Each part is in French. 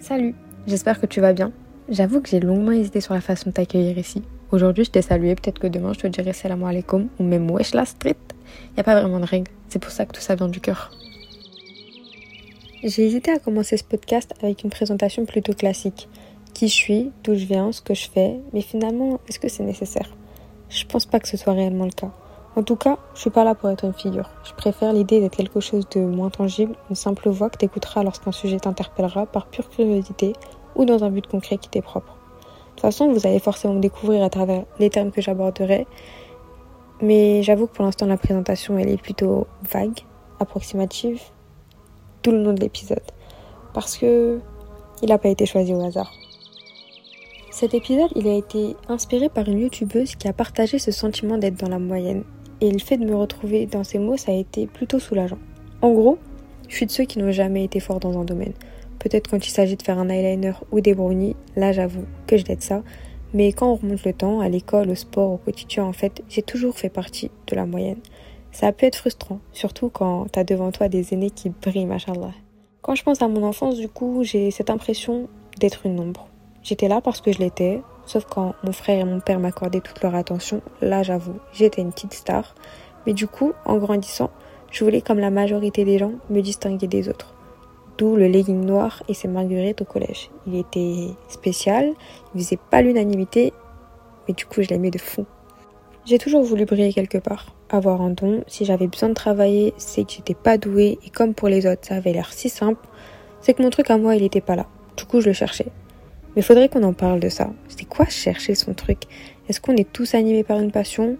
Salut, j'espère que tu vas bien. J'avoue que j'ai longuement hésité sur la façon de t'accueillir ici. Aujourd'hui, je t'ai salué, peut-être que demain, je te dirai salam alaikum ou même wesh la street. Y a pas vraiment de règle, c'est pour ça que tout ça vient du cœur. J'ai hésité à commencer ce podcast avec une présentation plutôt classique. Qui je suis, d'où je viens, ce que je fais, mais finalement, est-ce que c'est nécessaire? Je pense pas que ce soit réellement le cas. En tout cas, je suis pas là pour être une figure. Je préfère l'idée d'être quelque chose de moins tangible, une simple voix que t'écouteras lorsqu'un sujet t'interpellera par pure curiosité ou dans un but concret qui t'est propre. De toute façon, vous allez forcément me découvrir à travers les termes que j'aborderai, mais j'avoue que pour l'instant la présentation elle est plutôt vague, approximative, tout le nom de l'épisode, parce que il n'a pas été choisi au hasard. Cet épisode, il a été inspiré par une youtubeuse qui a partagé ce sentiment d'être dans la moyenne et le fait de me retrouver dans ces mots, ça a été plutôt soulageant. En gros, je suis de ceux qui n'ont jamais été forts dans un domaine. Peut-être quand il s'agit de faire un eyeliner ou des brownies, là j'avoue que je l'aide ça. Mais quand on remonte le temps, à l'école, au sport, au quotidien, en fait, j'ai toujours fait partie de la moyenne. Ça a pu être frustrant, surtout quand t'as devant toi des aînés qui brillent, machallah. Quand je pense à mon enfance, du coup, j'ai cette impression d'être une ombre. J'étais là parce que je l'étais, Sauf quand mon frère et mon père m'accordaient toute leur attention, là j'avoue, j'étais une petite star. Mais du coup, en grandissant, je voulais, comme la majorité des gens, me distinguer des autres. D'où le legging noir et ses marguerites au collège. Il était spécial, il faisait pas l'unanimité, mais du coup je l'aimais de fou. J'ai toujours voulu briller quelque part, avoir un don. Si j'avais besoin de travailler, c'est que j'étais pas douée et comme pour les autres, ça avait l'air si simple, c'est que mon truc à moi, il était pas là. Du coup, je le cherchais. Mais faudrait qu'on en parle de ça. C'est quoi chercher son truc? Est-ce qu'on est tous animés par une passion?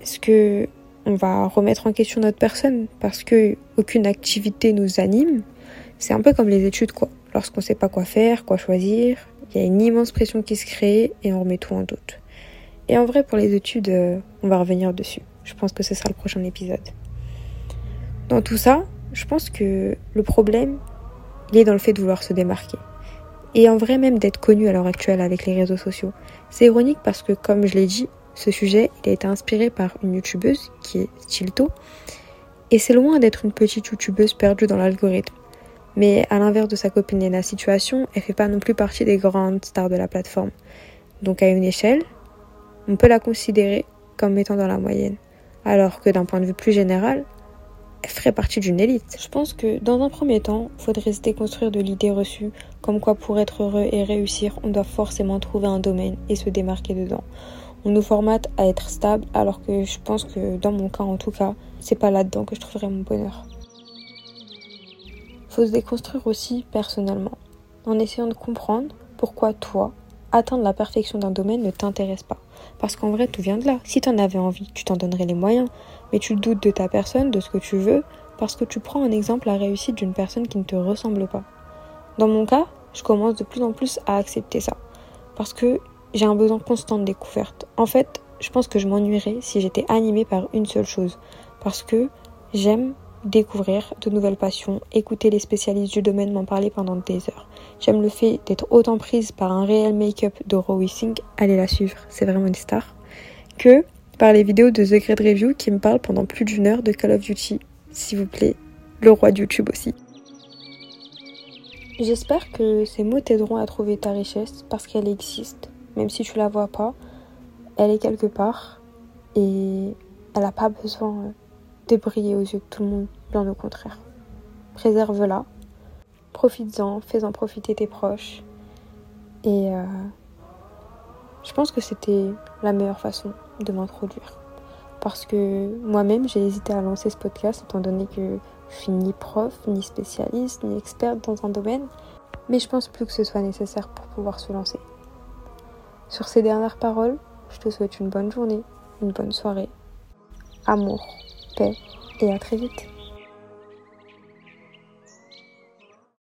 Est-ce que on va remettre en question notre personne parce que aucune activité nous anime? C'est un peu comme les études quoi. Lorsqu'on sait pas quoi faire, quoi choisir, il y a une immense pression qui se crée et on remet tout en doute. Et en vrai pour les études, euh, on va revenir dessus. Je pense que ce sera le prochain épisode. Dans tout ça, je pense que le problème, il est dans le fait de vouloir se démarquer et en vrai même d'être connu à l'heure actuelle avec les réseaux sociaux. C'est ironique parce que, comme je l'ai dit, ce sujet, il a été inspiré par une youtubeuse qui est Stilto, et c'est loin d'être une petite youtubeuse perdue dans l'algorithme. Mais à l'inverse de sa copine Lena Situation, elle fait pas non plus partie des grandes stars de la plateforme. Donc à une échelle, on peut la considérer comme étant dans la moyenne. Alors que d'un point de vue plus général, ferait partie d'une élite. Je pense que dans un premier temps, il faudrait se déconstruire de l'idée reçue comme quoi pour être heureux et réussir, on doit forcément trouver un domaine et se démarquer dedans. On nous formate à être stable alors que je pense que dans mon cas en tout cas, c'est pas là-dedans que je trouverai mon bonheur. Faut se déconstruire aussi personnellement, en essayant de comprendre pourquoi toi, atteindre la perfection d'un domaine ne t'intéresse pas. Parce qu'en vrai, tout vient de là. Si t'en avais envie, tu t'en donnerais les moyens. Mais tu doutes de ta personne, de ce que tu veux, parce que tu prends en exemple la réussite d'une personne qui ne te ressemble pas. Dans mon cas, je commence de plus en plus à accepter ça. Parce que j'ai un besoin constant de découverte. En fait, je pense que je m'ennuierais si j'étais animée par une seule chose. Parce que j'aime découvrir de nouvelles passions, écouter les spécialistes du domaine m'en parler pendant des heures. J'aime le fait d'être autant prise par un réel make-up de Roy Singh, allez la suivre, c'est vraiment une star, que par les vidéos de The Great Review qui me parlent pendant plus d'une heure de Call of Duty. S'il vous plaît, le roi de YouTube aussi. J'espère que ces mots t'aideront à trouver ta richesse parce qu'elle existe, même si tu la vois pas. Elle est quelque part et elle n'a pas besoin de briller aux yeux de tout le monde, bien au contraire. Préserve-la, profites-en, fais-en profiter tes proches. Et euh, je pense que c'était la meilleure façon de m'introduire. Parce que moi-même, j'ai hésité à lancer ce podcast étant donné que je suis ni prof, ni spécialiste, ni experte dans un domaine, mais je pense plus que ce soit nécessaire pour pouvoir se lancer. Sur ces dernières paroles, je te souhaite une bonne journée, une bonne soirée, amour, et à très vite.